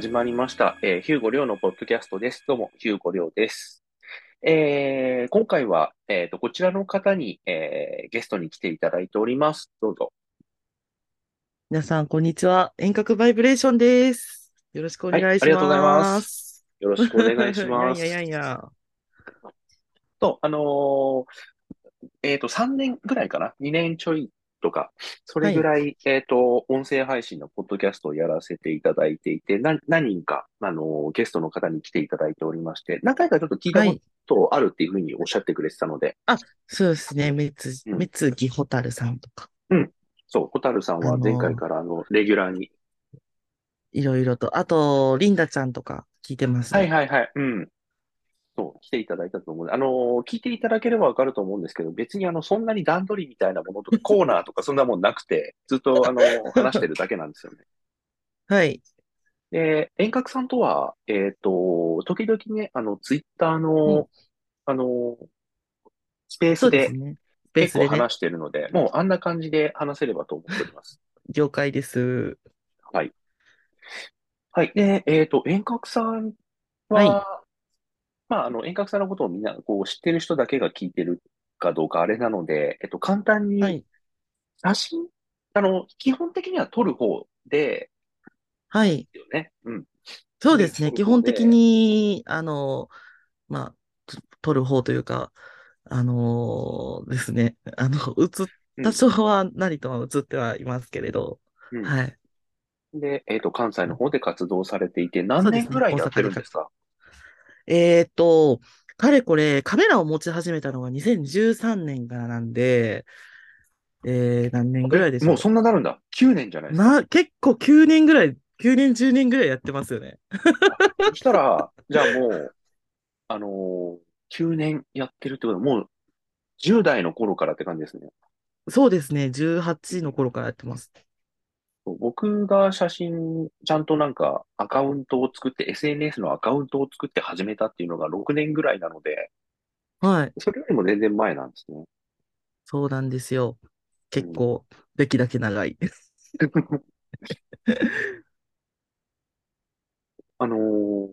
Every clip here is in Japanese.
始まりました。えーヒューゴリョウのポッドキャストです。どうも、ヒューゴリョウです。えー今回は、えーと、こちらの方に、えーゲストに来ていただいております。どうぞ。皆さん、こんにちは。遠隔バイブレーションです。よろしくお願いします。はいありがとうございます。よろしくお願いします。いやいやいや。と、あのーえっと、3年ぐらいかな ?2 年ちょいとか、それぐらい、えっと、音声配信のポッドキャストをやらせていただいていて、な何人か、あのーゲストの方に来ていただいておりまして、何回かちょっと聞いたはい。ことあるっていうふうにおっしゃってくれてたので、そうですね。めつ、うんめつぎほたるさんとか、そう、ホタルさんは前回からあの、レギュラーに。いろいろと。あと、リンダちゃんとか聞いてますね。はいはいはい。うん。そう、来ていただいたと思うので。あのー聞いていただければわかると思うんですけど、別にあの、そんなに段取りみたいなものとか、コーナーとかそんなもんなくて、ずっとあのー 話してるだけなんですよね。はい。で、遠隔さんとは、えっと、時々ね、あの、ツイッターうんの、あの、スペースで結。構話してるので、もうあんな感じで話せればと思っております。了解です。はい。はい。で、えっと、遠隔さんはい。は、まあ、あの、遠隔さんのことをみんな、こう、知ってる人だけが聞いてるかどうかあれなので、えっと、簡単はにい。写真、あの、基本的には撮る方で、はい。よね。うん。そうですね。撮る方基本的で、に、あの、まあ、と撮る方というか、あのですね。あの、映っうん、多少は何とは映ってはいますけれど、うん。はい。で、えっと、関西の方で活動されていて、何そうですね。年ぐらいやってるんですか？えーっと、かれこれ、カメラを持ち始めたのが2013年からなんで、えー、何年ぐらえ、いでしょもうそんななるんだ。9年じゃなう。いですか。な、結構9年ぐらい、9年、10年ぐらいやってますよね。あ、そしたら、じゃあもう、あのー、9年やってるってことは、もう10代の頃からって感じですね。そうですね。18の頃からやってます。僕が写真、ちゃんとなんかアカウントを作って、SNS のアカウントを作って始めたっていうのが6年ぐらいなので、はい。それよりも全然前なんですね。そうなんですよ。うん。結構、歴だけ長い。あのー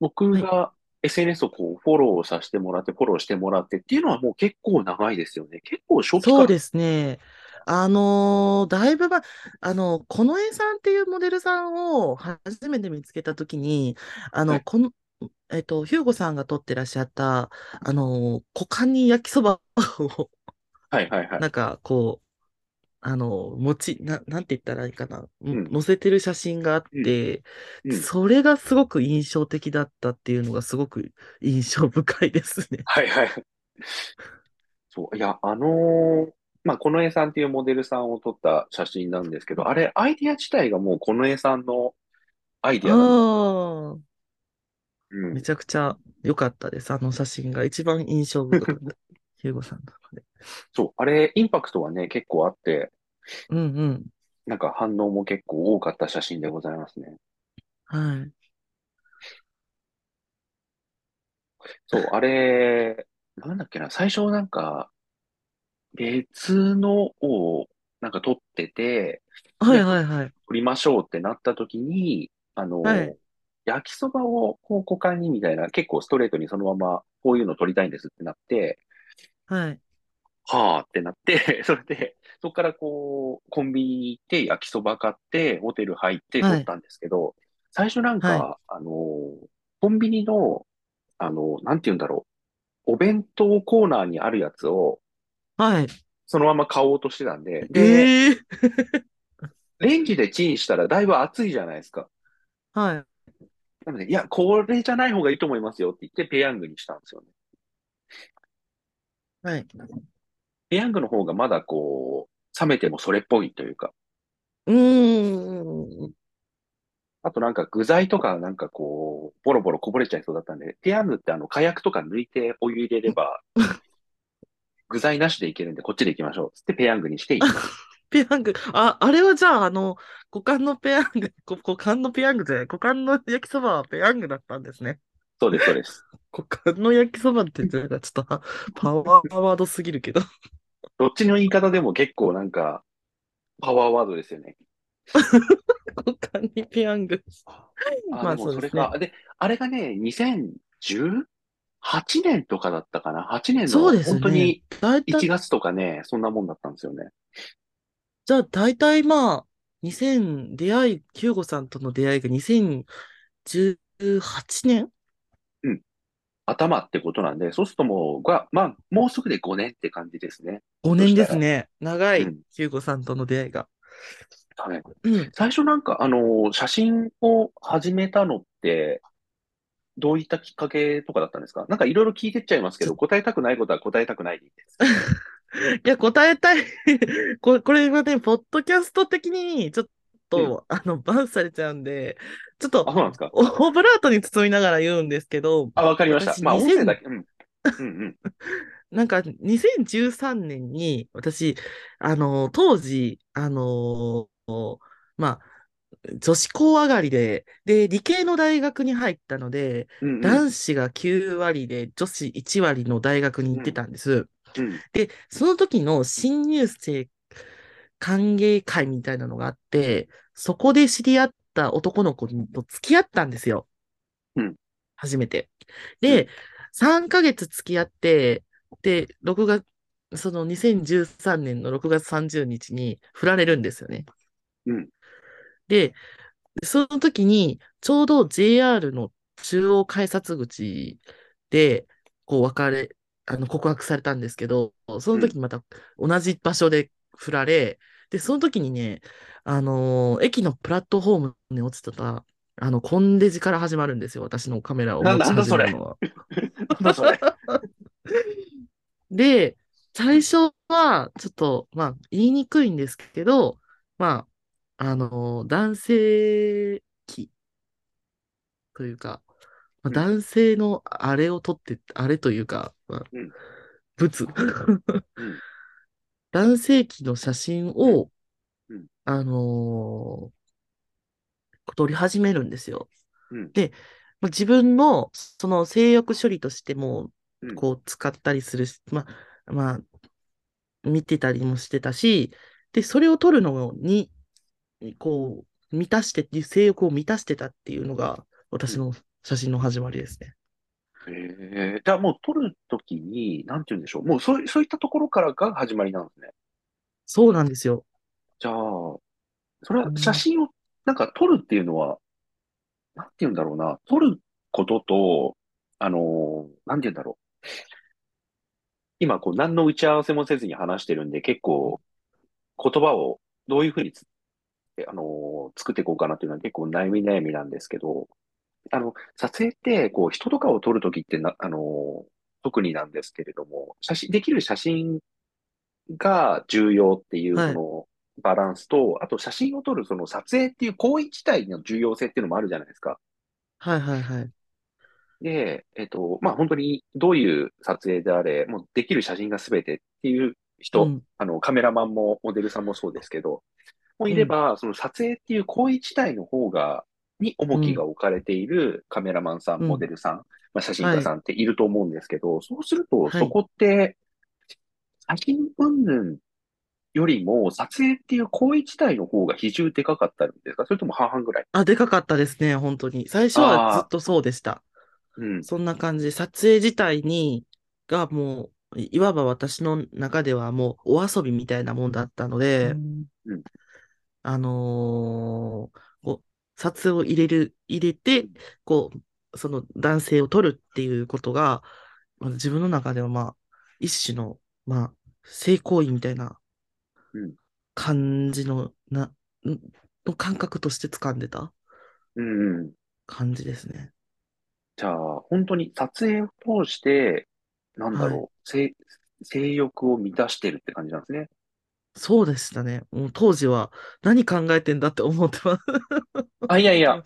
僕はい。が SNS をこうフォローさせてもらって、フォローしてもらってっていうのはもう結構長いですよね。結構初期から。そうですね。あのーだいぶ前、あの、このえさんっていうモデルさんを初めて見つけたときに、あの、はい。この、えっと、ヒューゴさんが撮ってらっしゃった、あの、股間に焼きそばを、はいはいはい。なんか、こう、あの、持ち、な、なんて言ったらいいかな、うん。載せてる写真があっうん。て、うん。それがすごく印象的だったっていうのがすごく印象深いですね。はいはい。そう。いや、あのーまあ、この絵さんっていうモデルさんを撮った写真なんですけど、あれ、アイディア自体がもうこの絵さんのアイディアだった。ああ、うん。めちゃくちゃ良かったです。あの写真が一番印象深かった。ヒューゴさんの中で。そう。あれ、インパクトはね、結構あって、うんうん。なんか反応も結構多かった写真でございますね。はい。そう、あれ、なんだっけな、最初なんか別のをなんか撮ってて、はいで、はいはい。撮りましょうってなった時に、あの、はい。焼きそばをこう股間にみたいな、結構ストレートにそのままこういうの撮りたいんですってなって、はい。はあってなって、それで、そこからこう、コンビニ行って焼きそば買って、ホテル入って撮はい。ったんですけど、最初なんはい。か、あの、コンビニの、あの、なんて言うんだろう、お弁当コーナーにあるやつを、はい。そのまま買おうとしてたんで、で、ええレンジでチンしたらだいぶ熱いじゃないですか。はい。なので、いや、これじゃない方がいいと思いますよって言ってペヤングにしたんですよね。はい。ペヤングの方がまだこう、冷めてもそれっぽいというか、うーん。あとなんか具材とかなんかこう、ボロボロこぼれちゃいそうだったんで、ペヤングってあの火薬とか抜いてお湯入れれば、具材なしでいけるんでこっちで行きましょう。つってペヤングにして行きました。ペヤング。あ、あれはじゃあ、あの、股間のペヤング、こ 股間のペヤングじゃない、股間の焼きそばはペヤングだったんですね。そうです、そうです。股間の焼きそばってちょっとパパワーワードすぎるけど。どっちの言い方でも結構なんか、パワーワードですよね。コカニペヤング。あ、あまあそれか。で、あれがね、2018年とかだったかな？8年そうのですね。本当に1だいたい、月とかね、そんなもんだったんですよね。じゃあ大体まあ、2000、出会い、ヒューゴさんとの出会いが2018年？うん。頭ってことなんで、そうするともう、が、まあ、もうすぐで5年って感じですね。ひょっと ?5 年。ですね。長い、うん。ヒューゴさんとの出会いが。はい。うん。最初なんか、あの、写真を始めたのって、どういったきっかけとかだったんですか？なんかいろいろ聞いてっちゃいますけど、答えたくないことは答えたくないでいいです。いや、答えたい こ。これはね、ポッドキャスト的に、ちょっうん。と、あの、バンされちゃうんで、ちょっと、あ、そうなんですか？オオブラートに包みながら言うんですけど、あ、わかりました。私、まあ、音声だ2000、け、うん。うんうん。なんか、2013年に、私、あの、当時、あの、まあ、女子校上がりで、で、理系の大学に入ったので、うんうん。男子が9割で女子1割の大学に行ってうん。たんです。うん。で、その時の新入生歓迎会みたいなのがあって、そこで知り合った男の子と付き合ったんですよ。うん。初めて。うん。で、3ヶ月付き合って、で、6月、その2013年の6月30日に振られるんですよね。うん。で、その時に、ちょうど JR の中央改札口で、こう別れ、あの、告白されたんですけど、そのうん。時また同じ場所で振られ、で、その時にね、あのー駅のプラットフォームに落ちてた、あの、コンデジから始まるんですよ。私のカメラをな、持ちなんだそれ。始めるのは。なんだそれ。で、うん。最初は、ちょっと、まあ、言いにくいんですけど、まあ、あのー男性器というか、まあ、うん。男性のあれを取って、あれというか、まあ、うん。物。うん。男性器の写真うん。を、うん。あのー撮り始めるんですよ。うん。で、まあ、自分の、その性欲処理としても、うん。こう、使ったりするし、まあ、まあ、見てたりもしてたし、で、それを撮るのに、こう、満たして、性欲を満たしてたっていうのが、私の写真の始まりですね。ええじゃあもう撮るときに、なんて言うんでしょう。もうそうい、そういったところからが始まりなんですね。そうなんですよ。じゃあ、それは写うん、真を、なんか撮るっていうのは、なんて言うんだろうな。撮ることと、あのーなんて言うんだろう。今、こう、何の打ち合わせもせずに話してるんで、結構、言葉をどういうふうにつ、あのー作っていこうかなっていうのは結構悩み悩みなんですけど、あの、撮影って、こう、人とかを撮るときってな、あのー特になんですけれども、写真、できる写真が重要っていう、はい。その、バランスと、あと写真を撮るその撮影っていう行為自体の重要性っていうのもあるじゃないですか。はいはいはい。で、えっと、まあ、本当にどういう撮影であれ、もうできる写真が全てっていう人、うん、あの、カメラマンもモデルさんもそうですけど、もういうん、れば、その撮影っていう行為自体の方が、に重きがうん、置かれているカメラマンさん、うん。モデルさん、まあ、写真はい、家さんっていると思うんですけど、そうすると、はい。そこって、写真云々よりも、撮影っていう行為自体の方が比重でかかったんですか？それとも半々ぐらい？あ、でかかったですね、本当に。最初はずっとそうでした。ー、うん、そんな感じ。で、撮影自体に、がもう、いいわば私の中ではもうお遊びみたいなもんだったので、うん、あのーこう、撮影を入れる、入れて、こう、その男性を撮るっていうことが、まあ自分の中ではまあ、一種の、まあ、性行為みたいなうん、感じの、な、んの感覚として掴んでたうん、うん。感じですね。じゃあ、本当に撮影を通して、なんだはい。ろう、性、性欲を満たしてるって感じなんですね。そうでしたね。もう当時は何考えてんだって思ってま、あ、いや思いや。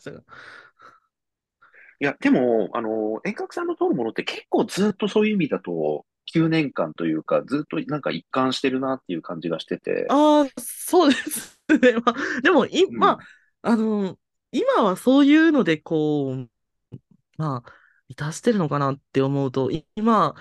いや、でも、あの、遠隔さんの撮るものって結構ずっとそういう意味だと、9年間というか、ずっとなんか一貫してるなっていう感じがしてて、ああ、そうですね。まあ、でも、い、まあ、うん、あの、今はそういうので、こう、まあ、満たしてるのかなって思うと、い今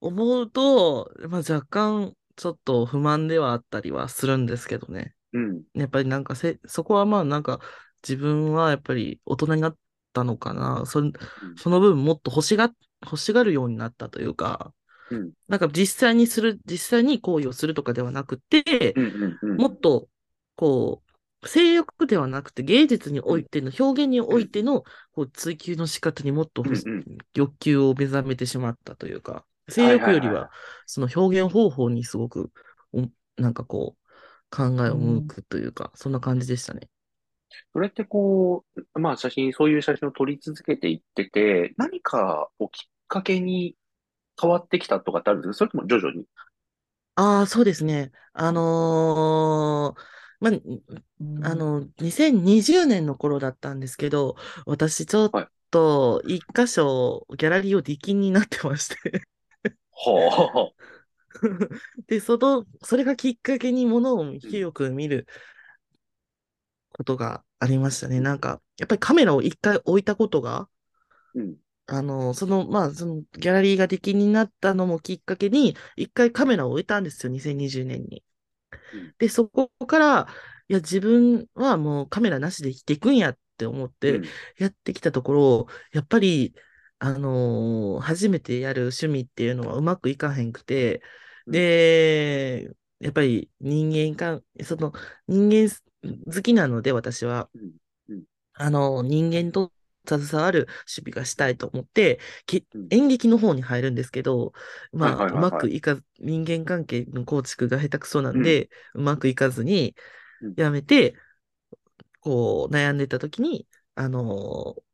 思うと、まあ、若干、ちょっと不満ではあったりはするんですけどね。うん、やっぱりなんかせ、そこはまあなんか自分はやっぱり大人になったのかな。そ、うん、その分もっと欲しが、欲しがるようになったというか、うん、なんか実際にする、実際に行為をするとかではなくて、うん、うん、もっと、こう、性欲ではなくて芸術においての、表現においての、こう、追求の仕方にもっとうん、うん。欲求を目覚めてしまったというか、性。欲よりは、その表現方法にすごく、おなんかこう、考えを向くというか、そんな感じでしたね。それってこう、まあ写真、そういう写真を撮り続けていってて、何かをきっかけに変わってきたとかってあるんですか？それとも徐々に？ああ、そうですね。あのーまあ、あの、2020年の頃だったんですけど、私ちょっはい。と一箇所ギャラリーを出禁になってましてはあ。で、その、それがきっかけに物を広く見ることがありましたね。うん、なんか、やっぱりカメラを一回置いたことが、うん、あの、その、まあ、そのギャラリーが出禁になったのもきっかけに、一回カメラを置いたんですよ、2020年に。うん、で、そこから、いや、自分はもうカメラなしで生きていくんやって思ってうん、やってきたところ、やっぱり、あのー初めてやる趣味っていうのはうまくいかへんくて、うん、で、やっぱり人間関、その人間好きなので私は、あの、人間と携わる守備がしたいと思って。演劇の方に入るんですけど、はいまあ、う。まくいかず、人間関係の構築が下手くそなうん、ん。で、うまくいかずに、うん、やめて、こう、悩んでた時に、あのー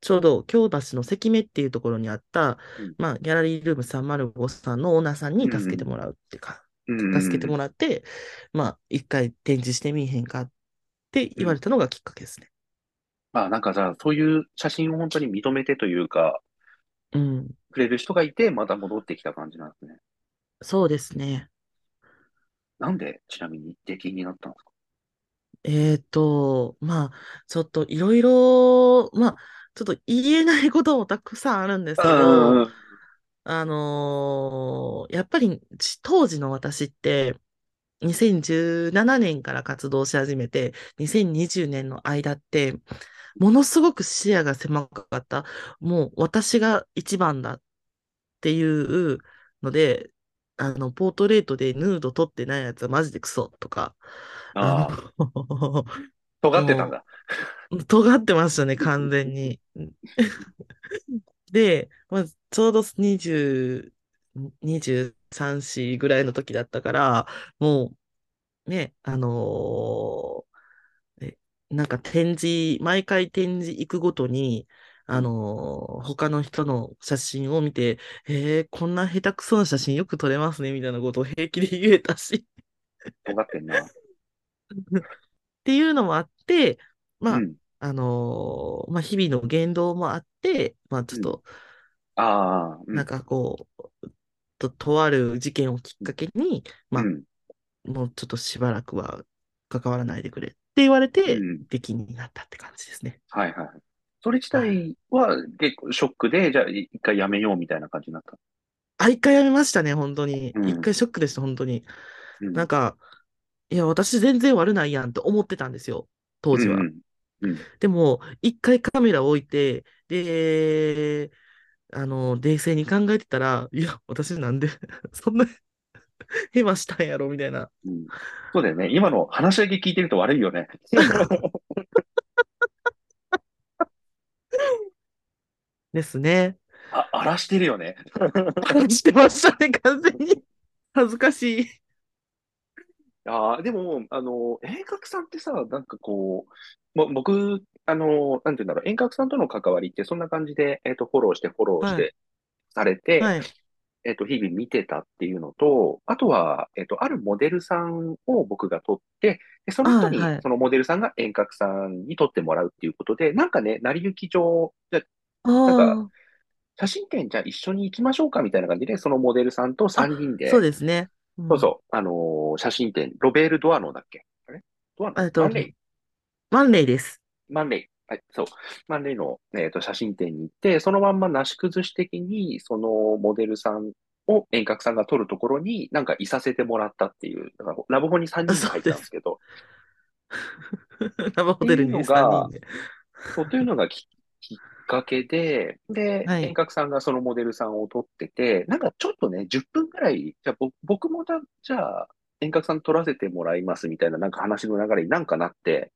ちょうど京橋の関目っていうところにあった、うん、まあ、ギャラリールーム305さんのオーナーさんにうん、助けてもらうっていうか、うん、助けてうん、もらって、まあ、一回展示してみいへんかって言わうん。れたのがきっかけですね。まあなんかじゃあ、そういう写真を本当に認めてというか、うん。くれる人がいて、また戻ってきた感じなんですね。そうですね。なんで、ちなみに、出禁になったんですか？えっと、まあ、ちょっといろいろ、まあ、ちょっと言えないこともたくさんあるんですうけど、あのーやっぱりち当時の私って、2017年から活動し始めて、2020年の間って、ものすごく視野が狭かった。もう私が一番だっていうので、あの、ポートレートでヌード撮ってないやつはマジでクソとか、尖ってたんもだ。う、尖ってましたね、完全に。で、まあ、ちょうど20、23、4ぐらいの時だったから、もうね、あのーえなんか展示、毎回展示行くごとに、あうん、のー他の人の写真を見て、えー、こんな下手くそな写真よく撮れますね、みたいなことを平気で言えたし、尖ってんな。っていうのもあって、まあ、うん、あのーまあ、日々の言動もあって、まあ、ちょうん。っと、ああ、うん、なんかこう、と、とある事件をきっうん、かけに、まあ、うん、もうちょっとしばらくは関わらないでくれって言われて、うん。出禁になったって感じですね。はいはい。それ自はい。体は結構ショックで、じゃあ一回やめようみたいな感じになった？あ、一回やめましたね、本当に。うん、一回ショックでした、本当に。うん、なんか、いや、私全然悪ないやんって思ってたんですよ、当うん、時は。うん、うん。でも、一回カメラを置いて、で、あの、冷静に考えてたら、いや、私なんで そんなヘマしたんやろ、みたいな。うんそうだよね。今の話だけ聞いてると悪いよね。ですね。あ、荒らしてるよね。してましたね、完全に。恥ずかしい。ああ、でも、あの、遠隔さんってさ、なんかこう、も僕、あの、なんて言うんだろう、遠隔さんとの関わりってそんな感じで、えっと、フォローして、フォローしはい。て、されて、はい。えっと、日々見てたっていうのと、あとは、えっと、あるモデルさんを僕が撮って、で、その人はい。に、はい。そのモデルさんが遠隔さんに撮ってもらうっていうことで、なんかね、成り行き上、じゃ、なんか、あ写真展じゃあ一緒に行きましょうかみたいな感じで、そのモデルさんとあ。3人あ、そうで、ですね。うん。そうそう、あのー写真展、ロベール・ドアノだっけ？あれ？ドアノえっと、マンレイ？ワンレイです。マンレイ。はい、そう。マンレイの、えっと、写真展に行って、そのまんまなし崩し的に、そのモデルさんを遠隔さんが撮るところになんかいさせてもらったっていう、ラブホに3人で入ったんですけど、ラブホテルにっていうのが3人で。そうというのがききっかけで、で、はい遠隔さんがそのモデルさんを撮ってて、なんかちょっとね、10分くらい、じゃあぼ僕もだ、じゃあ遠隔さん撮らせてもらいますみたいななんか話の流れになんかなって、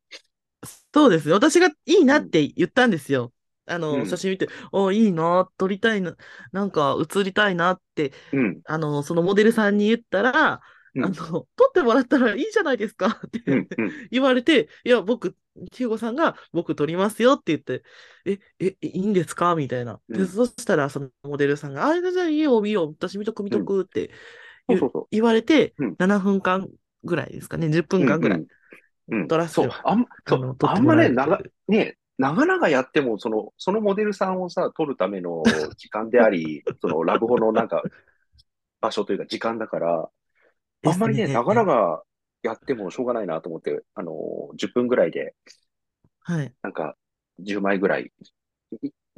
そうですね。私がいいなって言ったんですよ。あの、うん写真見て、おいいな、撮りたいな、なんか写りたいなって、うん、あの、そのモデルさんに言ったら、うんあの、撮ってもらったらいいじゃないですか。って。言われて、いや、僕、ヒューゴさんが僕撮りますよって言って、え、え、いいんですか？みたいな。で、うん。そしたら、そのモデルさんが、あ、じゃあいいよ、見よう、私見とく見とくって言,、そうそうそう。言われて、うん。7分間ぐらいですかね、10分間ぐらい。うんうんうん。そう、あん、そう、あんまね、長、ね、長々やっても、その、そのモデルさんをさ、撮るための時間であり、そのラブホのなんか、場所というか時間だから、あんまりね、です長々やってもしょうがないなと思って、あの、10分ぐらいで、はい、なんか、10枚ぐらい、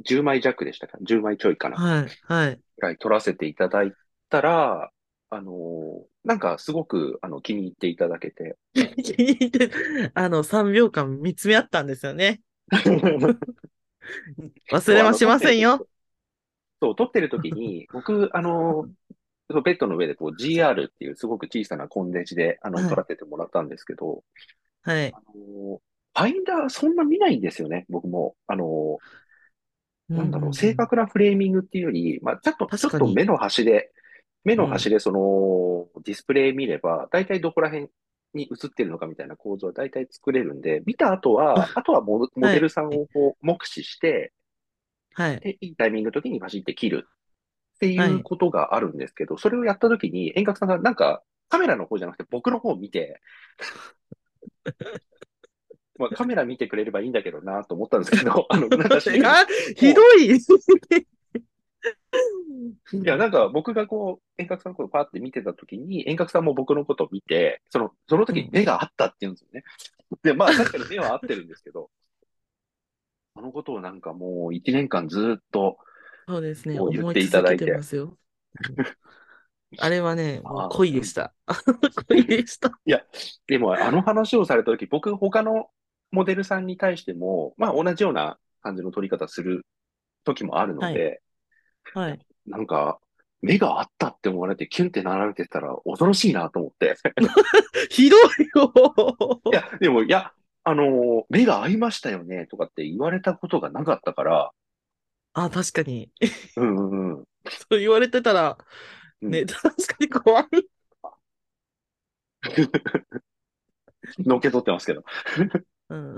10枚弱でしたか ?10 枚ちょいかなはい、はい。ぐらい撮らせていただいたら、あの、なんかすごく、あの、気に入っていただけて、気に入って、あの、3秒間見つめ合ったんですよね。忘れもしませんよ。そう、撮ってる時に、僕、あの、そうベッドの上でこう GR っていうすごく小さなコンデンジで、あの、はい撮らせてもらったんですけど、はい。あの、ファインダーそんな見ないんですよね、僕も。あの、なんだろう、正確なフレーミングっていうより、まあ、ちょっと、ちょっと目の端で、目の端でその、ディスプレイ見れば、大体どこら辺に映ってるのかみたいな構造は大体作れるんで、見た後は、あとはモモデルさんをこう目視して、はい。で、いいタイミングの時にバシって切るっていうことがあるんですけど、それをやった時に遠隔さんがなんかカメラの方じゃなくて僕の方を見て、まあカメラ見てくれればいいんだけどなと思ったんですけど、あの、なんかひどい。いや、なんか僕がこう、遠隔さんのことをパーって見てた時に、遠隔さんも僕のことを見て、その、その時に目が合ったって言うんですよね。で、まあ確かに目は合ってるんですけど、そのことをなんかもう一年間ずっと、そうですね。こう言っていただいて続けてますよ。あれはね、恋でした。恋でした。でもあの話をされた時、僕他のモデルさんに対しても、まあ同じような感じの撮り方する時もあるので、はい。なんか、目が合ったって思われて、キュンってなられてたら恐ろしいなと思って。ひどいよ。いや、でも、いや、あのー目が合いましたよね、とかって言われたことがなかったから、あ、確かに。うんうんうん。そう言われてたら、うんね、確かに怖い。のけ取ってますけど。うん。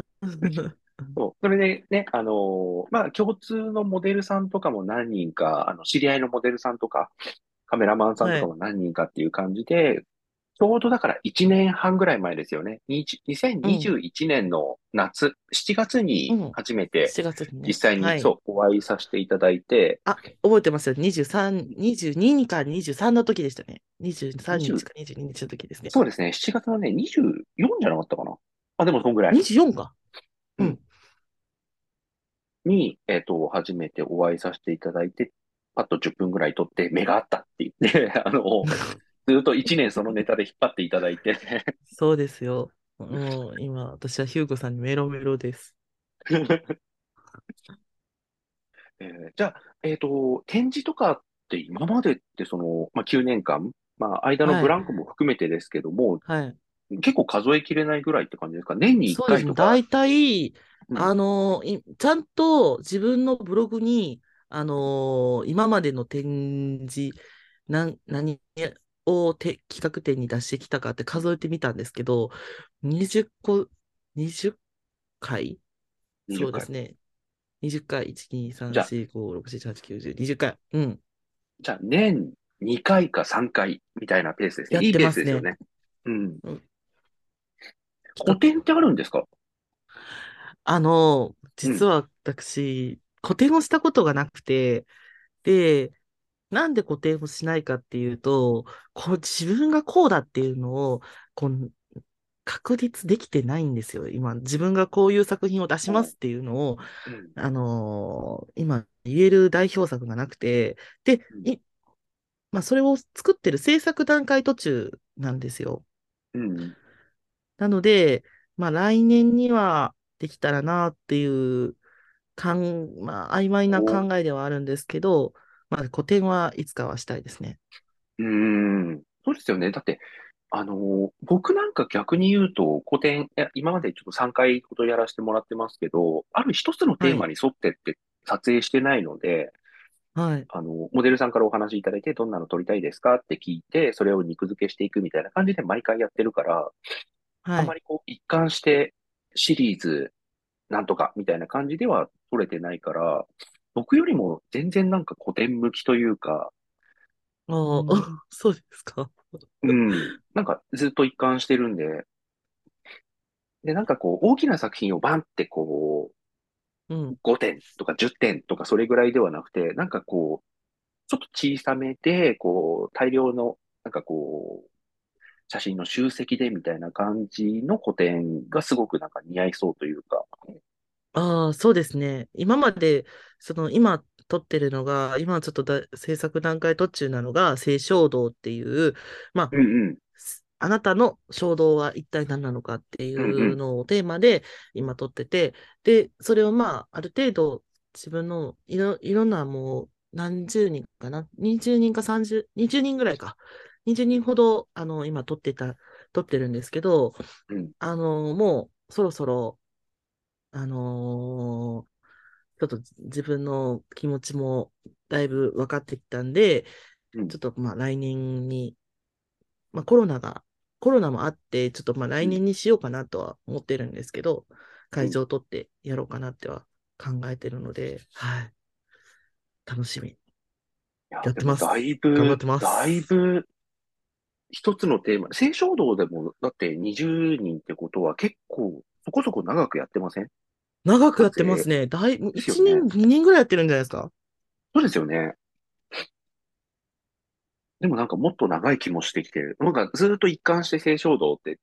そう。それでね、あのーまあ、共通のモデルさんとかも何人か、あの、知り合いのモデルさんとか、カメラマンさんとかも何人かっていう感じで、ちょうどだから1年半ぐらい前ですよね。に2021年の夏、7月に初めて7月にね。実際に、はいそう、お会いさせていただいて、あ、覚えてますよ。23、22か23の時でしたね。23日か22日の時ですね。そうですね、7月のね、24じゃなかったかな。あ、でもそんぐらい24か。に、えっ、と、初めてお会いさせていただいて、パッと10分ぐらい撮って目があったって言って、あの、ずっと1年そのネタで引っ張っていただいて、そうですよ。もう今、私はヒューゴさんにメロメロです。えーじゃあ、えっ、と、展示とかって今までってその、まあ、9年間、まあ、間のブランクも含めてですけども、はい。結構数えきれないぐらいって感じですか？年に1そうですね。回とか。大体、うんあのいちゃんと自分のブログに、あの今までの展示、なん何をて企画展に出してきたかって数えてみたんですけど、20個、20回？20そうですね。20回、1、2、3、じゃあ4、5、6、7、8、9、10、20回。うん。じゃあ、年2回か3回みたいなペースですね。やってますねスですよね。うんうん。個展ってあるんですか？あの、実は私、個展をしたことがなくて、で、なんで個展をしないかっていうと、こう自分がこうだっていうのを、こう、確立できてないんですよ。今、自分がこういう作品を出しますっていうのを、うん。あのー今、言える代表作がなくて、で、いまあ、それを作ってる制作段階途中なんですよ。うん。なので、まあ、来年にはできたらなっていうかん、まあ、曖昧なお、考えではあるんですけど、まあ、個展はいつかはしたいですね。うーん。そうですよね。だって、あのー僕なんか逆に言うと、古典、今までちょっと3回ほどやらせてもらってますけど、ある一つのテはい。ーマに沿ってって撮影してないので、はい。あの、モデルさんからお話いただいて、どんなの撮りたいですかって聞いて、それを肉付けしていくみたいな感じで毎回やってるから、あはい。んまりこう、一貫してシリーズなんとかみたいな感じでは撮れてないから、僕よりも全然なんか古典向きというか、ああ、そうですか。うん、なんかずっと一貫してるんで、で、なんかこう、大きな作品をバンってこう、うん。5点とか10点とかそれぐらいではなくて、なんかこう、ちょっと小さめで、こう、大量の、なんかこう、写真の集積でみたいな感じの古典がすごくなんか似合いそうというか。ああ、そうですね。今まで、その、今撮ってるのが、今ちょっとだ制作段階途中なのが、性衝動っていう、まあ、うんうん、すあなたの衝動は一体何なのかっていうのをテーマで今撮ってて、で、それをまあ、ある程度自分のいろ、いろんなもう何十人かな ?20 人か30、20人ぐらいか。20人ほど、あの、今撮ってた、撮ってるんですけど、うん、あの、もうそろそろ、あのーちょっと自分の気持ちもだいぶ分かってきたんで、うん、ちょっとまあ来年にまあ、コロナが、コロナもあって、ちょっとまあ来うん、年にしようかなとは思ってるんですけど、うん。い会場を取ってやろうかなっては考えてるので、はい。楽しみ。や、やってます。いぶ、頑張ってまだいす。ぶ一つのテーマ、青衝動でもだって20人ってことは結構そこそこ長くやってません？長くやってますね。だい、1ですよね。年、2年ぐらいやってるんじゃないですか？そうですよね。でもなんかもっと長い気もしてきてる。なんかずっと一貫して青衝動って、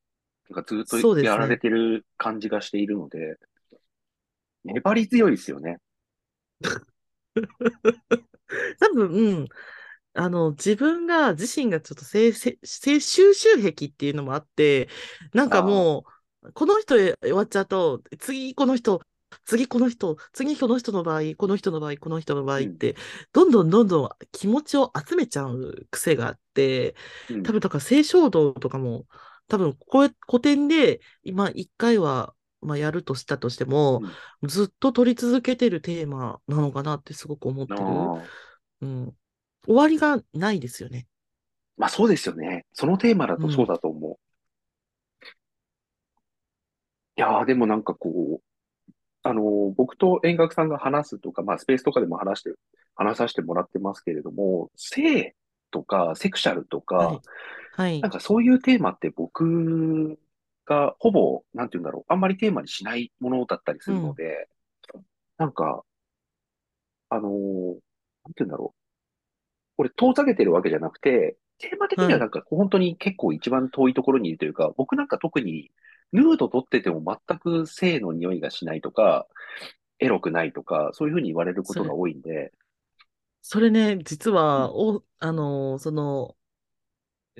なんかずっとやられ。てる感じがしているので、粘り強いですよね。多分、うん。あの、自分が、自身がちょっと性、性、性収集癖っていうのもあって、なんかもう、この人終わっちゃうと、次この人、次この人、次この人の場合、この人の場合、この人の場合うん、って、どんどんどんどん気持ちを集めちゃう癖があって、うん、多分、だから性衝動とかも、多分、こう古典で、今、一回は、まあ、やるとしたとしても、うん。ずっと取り続けてるテーマなのかなってすごく思っあてる。あ、うん。終わりがないですよね。まあそうですよね。そのテーマだとそううん。だと思う。いやーでもなんかこう、あのー僕と遠隔さんが話すとか、まあスペースとかでも話して、話させてもらってますけれども、性とかセクシャルとか、はい。はい。なんかそういうテーマって僕がほぼ、なんて言うんだろう、あんまりテーマにしないものだったりするのうん。で、なんか、あのーなんて言うんだろう、これ遠ざけてるわけじゃなくて、テーマ的にはなんか本当に結構一番遠いところにいるというか、僕なんか特にヌード撮ってても全く性の匂いがしないとか、エロくないとか、そういうふうに言われることが多いんで、それね、実は、うん、お、あのーその、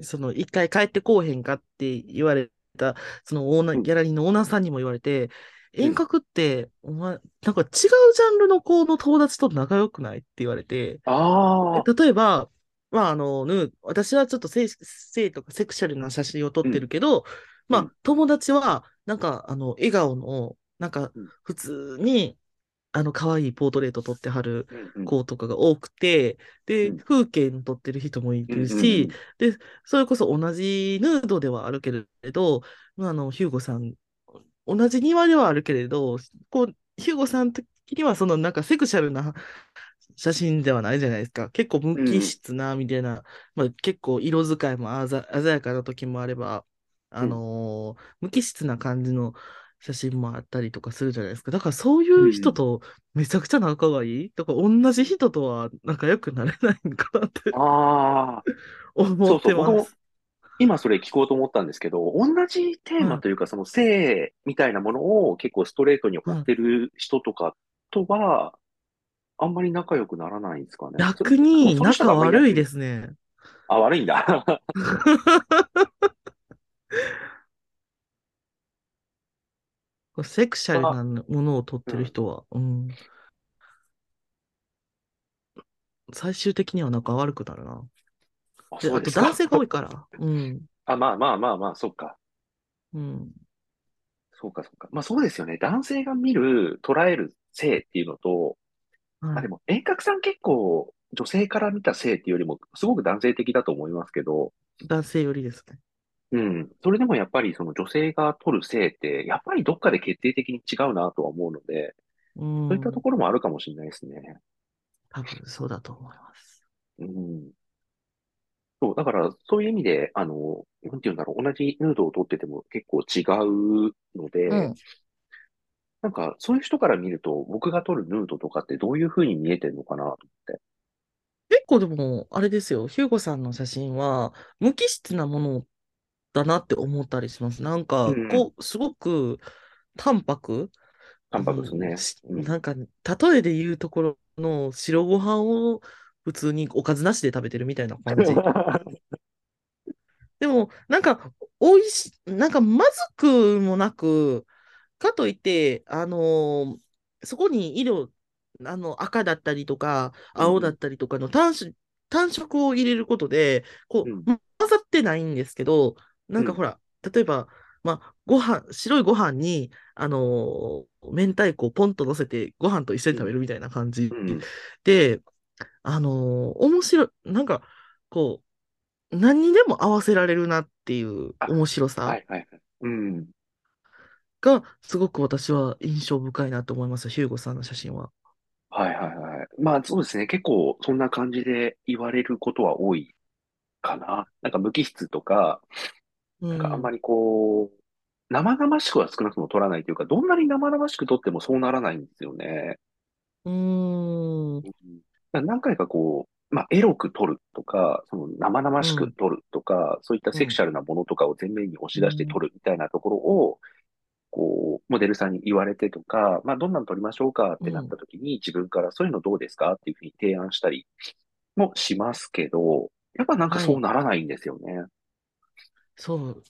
その、一回帰ってこうへんかって言われた、そのオーナー、うん、ギャラリーのオーナーさんにも言われて、うん。遠隔って、お前、なんか違うジャンルの子の友達と仲良くない？って言われて、えああ、例えば、まあ、あの、ヌー私はちょっと性、性とかセクシャルな写真を撮っうん、てるけど、うん、まあ、友達は、なんか、あの、笑顔の、なんか、うん、普通に、あの、可愛いポートレート撮ってはる子とかが多くて、で、うん、風景に撮ってる人もいうん、るし、うん、で、それこそ同じヌードではあるけれど、まああの、ヒューゴさん、同じ庭ではあるけれど、こう、ヒューゴさん的には、その、なんかセクシャルな写真ではないじゃないですか。結構無機うん、質な、みたいな、まあ、結構色使いも鮮やかな時もあれば、あうん、のー無機質な感じの写真もあったりとかするじゃないですか。だからそういうん。う人とめちゃくちゃ仲がいい？だから同じ人とは仲良くなれないのかなってああ、思っそうそう、僕もてます。今それ聞こうと思ったんですけど、同じテーはい。マというか、その性みたいなものを結構ストレートに追っはい。てる人とかとは、あんまり仲良くならないんですかね。逆に仲悪い。ですね。あ、悪いんだ。セクシャルあ、なものを取ってるうん。人は、うん、最終的には仲悪くなるな。あ、で、あ。と男性が多いから、うん、あ、まあまあまあまあ、そっか。うん、そうか、そうか。まあそうですよね。男性が見る、捉える性っていうのと、まあではい。も遠隔さん結構女性から見た性っていうよりもすごく男性的だと思いますけど、男性よりですね。うん。それでもやっぱりその女性が取る性って、やっぱりどっかで決定的に違うなとは思うので、うそういったとん、ころもあるかもしれないですね。多分そうだと思います。うん。そう、だからそういう意味で、あの、なんていうんだろう、同じヌードを取ってても結構違うので、うん。なんかそういう人から見ると僕が取るヌードとかってどういう風に見えてるのかなと思って。結構でも、あれですよ、ヒューゴさんの写真は、無機質なものだなって思ったりします。なんか、うん。こう、すごく淡白、タンパク質うん、ね。しうん。なんか、例えで言うところの白ご飯を普通におかずなしで食べてるみたいな感じ。でも、なんか、美味し、なんか、まずくもなく、かといって、あのーそこに色、あの、赤だったりとか、青だうん。ったりとかの単色、単色を入れることで、こうん。う、混ざってないんですけど、なうん。んかほら、例えば、まあ、ご飯、白いご飯に、あのー明太子をポンと乗せて、ご飯と一緒に食べうん。るみたいな感じうん。で、あのー面白い、なんか、こう、何にでも合わせられるなっていうあ、面白さはいはいはい。うん。が、すごく私は印象深いなと思います、ヒューゴさんの写真は。はいはいはい。まあそうですね。結構そんな感じで言われることは多いかな。なんか無機質とか、うん。なんかあんまりこう、生々しくは少なくとも取らないというか、どんなに生々しく取ってもそうならないんですよね。うーん。うんだから何回かこう、まあ、エロく撮るとか、その生々しくうん。撮るとか、そういったうん。セクシャルなものとかを前面に押し出して撮うん。るみたいなところを、こう、モデルさんに言われてとか、まあ、どんなの撮りましょうかってなったうん。時に自分からそういうのどうですかっていうふうに提案したりもしますけど、やっぱなんかそうはい。ならないんですよね。そう。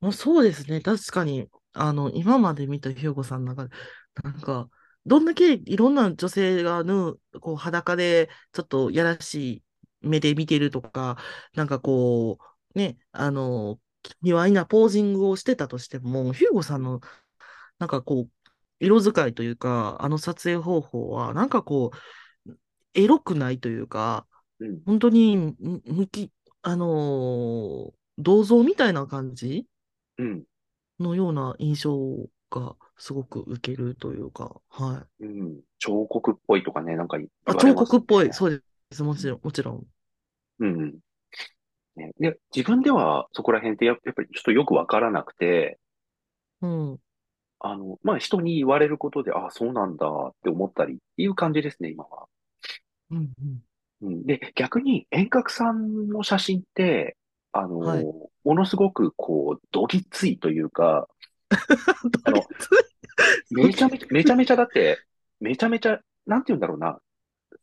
まあ、そうですね。確かに、あの、今まで見たヒューゴさんの中で、なんか、どんだけいろんな女性がぬ、こう、裸で、ちょっとやらしい目で見てるとか、なんかこう、ね、あの、卑猥なポージングをしてたとしても、ヒューゴさんのなんかこう、色使いというか、あの撮影方法は、なんかこう、エロくないというか、うん、本当に、む向き、あのー銅像みたいな感じうん、のような印象がすごく受けるというか、はい。うん。彫刻っぽいとかね、なんか言あ、彫。刻っぽい。そうです。もうん、ちろん、もちろん。うん。ね、で、自分ではそこら辺ってやっやっぱりちょっとよくわからなくて、うん。あの、まあ、人に言われることで、ああ、そうなんだって思ったりっていう感じですね、今は。うん、うん。うん、で、逆に遠隔さんの写真って、あの、はい。ものすごくこう、どぎついというか、あの、めちゃめちゃ、めちゃめちゃだって、めちゃめちゃ、なんて言うんだろうな、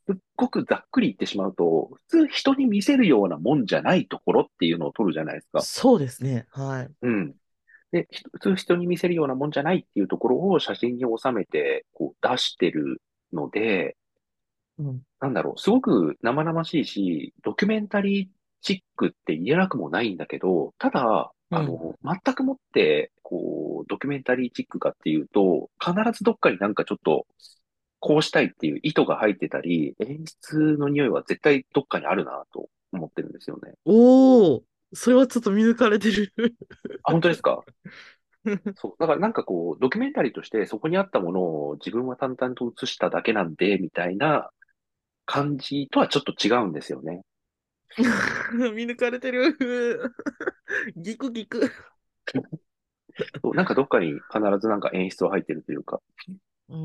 すっごくざっくり言ってしまうと、普通人に見せるようなもんじゃないところっていうのを撮るじゃないですか。そうですね。はい。うん。で、ひ普通人に見せるようなもんじゃないっていうところを写真に収めて、こう出してるので、うん。なんだろう、すごく生々しいし、ドキュメンタリーチックって言えなくもないんだけど、ただ、うん。あの、全くもって、こう、ドキュメンタリーチックかっていうと、必ずどっかになんかちょっと、こうしたいっていう意図が入ってたり、演出の匂いは絶対どっかにあるなと思ってるんですよね。おー。それはちょっと見抜かれてる。あ、本当ですか？そう。だからなんかこう、ドキュメンタリーとしてそこにあったものを自分は淡々と映しただけなんで、みたいな感じとはちょっと違うんですよね。見抜かれてる。ギクギク。そう、なんかどっかに必ずなんか演出は入ってるというか。う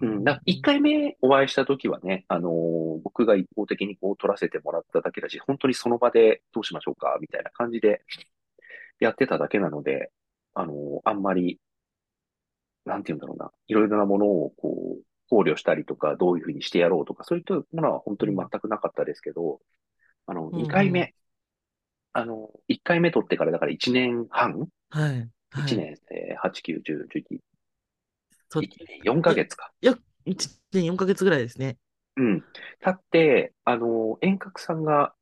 うん、だん。一回目お会いした時はね、あのー僕が一方的にこう撮らせてもらっただけだし、本当にその場でどうしましょうかみたいな感じでやってただけなので、あのーあんまり、なんて言うんだろうな、いろいろなものをこう、考慮したりとか、どういうふうにしてやろうとか、そういったものは本当に全くなかったですけど、あの、うん。うん。二回目。あの、1回目取ってからだから1年半？はい。は ?1 い。年、えー、8、9、10、11、そう、1年4ヶ月か。いや、1年4ヶ月ぐらいですね。うん。経って、あの、遠隔さんが、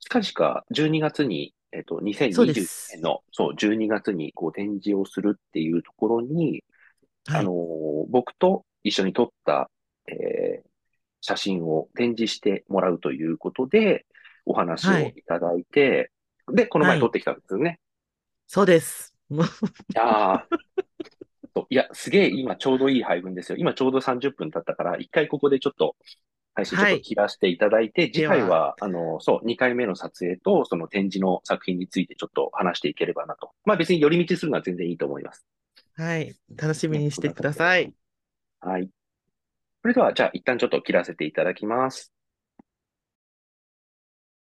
近々12月に、えっと、そうで2020す年。の、そう、12月にこう展示をするっていうところに、はい。あの、僕と一緒に撮った、えー写真を展示してもらうということで、お話をはいいただいて、で、このはい前撮ってきたんですよね。そうです。いやーそういや、すげえ今ちょうどいい配分ですよ。今ちょうど30分経ったから、一回ここでちょっと、配信ちょっと切らせていただいて、次回は、あの、そう、2回目の撮影と、その展示の作品についてちょっと話していければなと。まあ別に寄り道するのは全然いいと思います。はい。楽しみにしてください。はい。それでは、じゃあ一旦ちょっと切らせていただきます。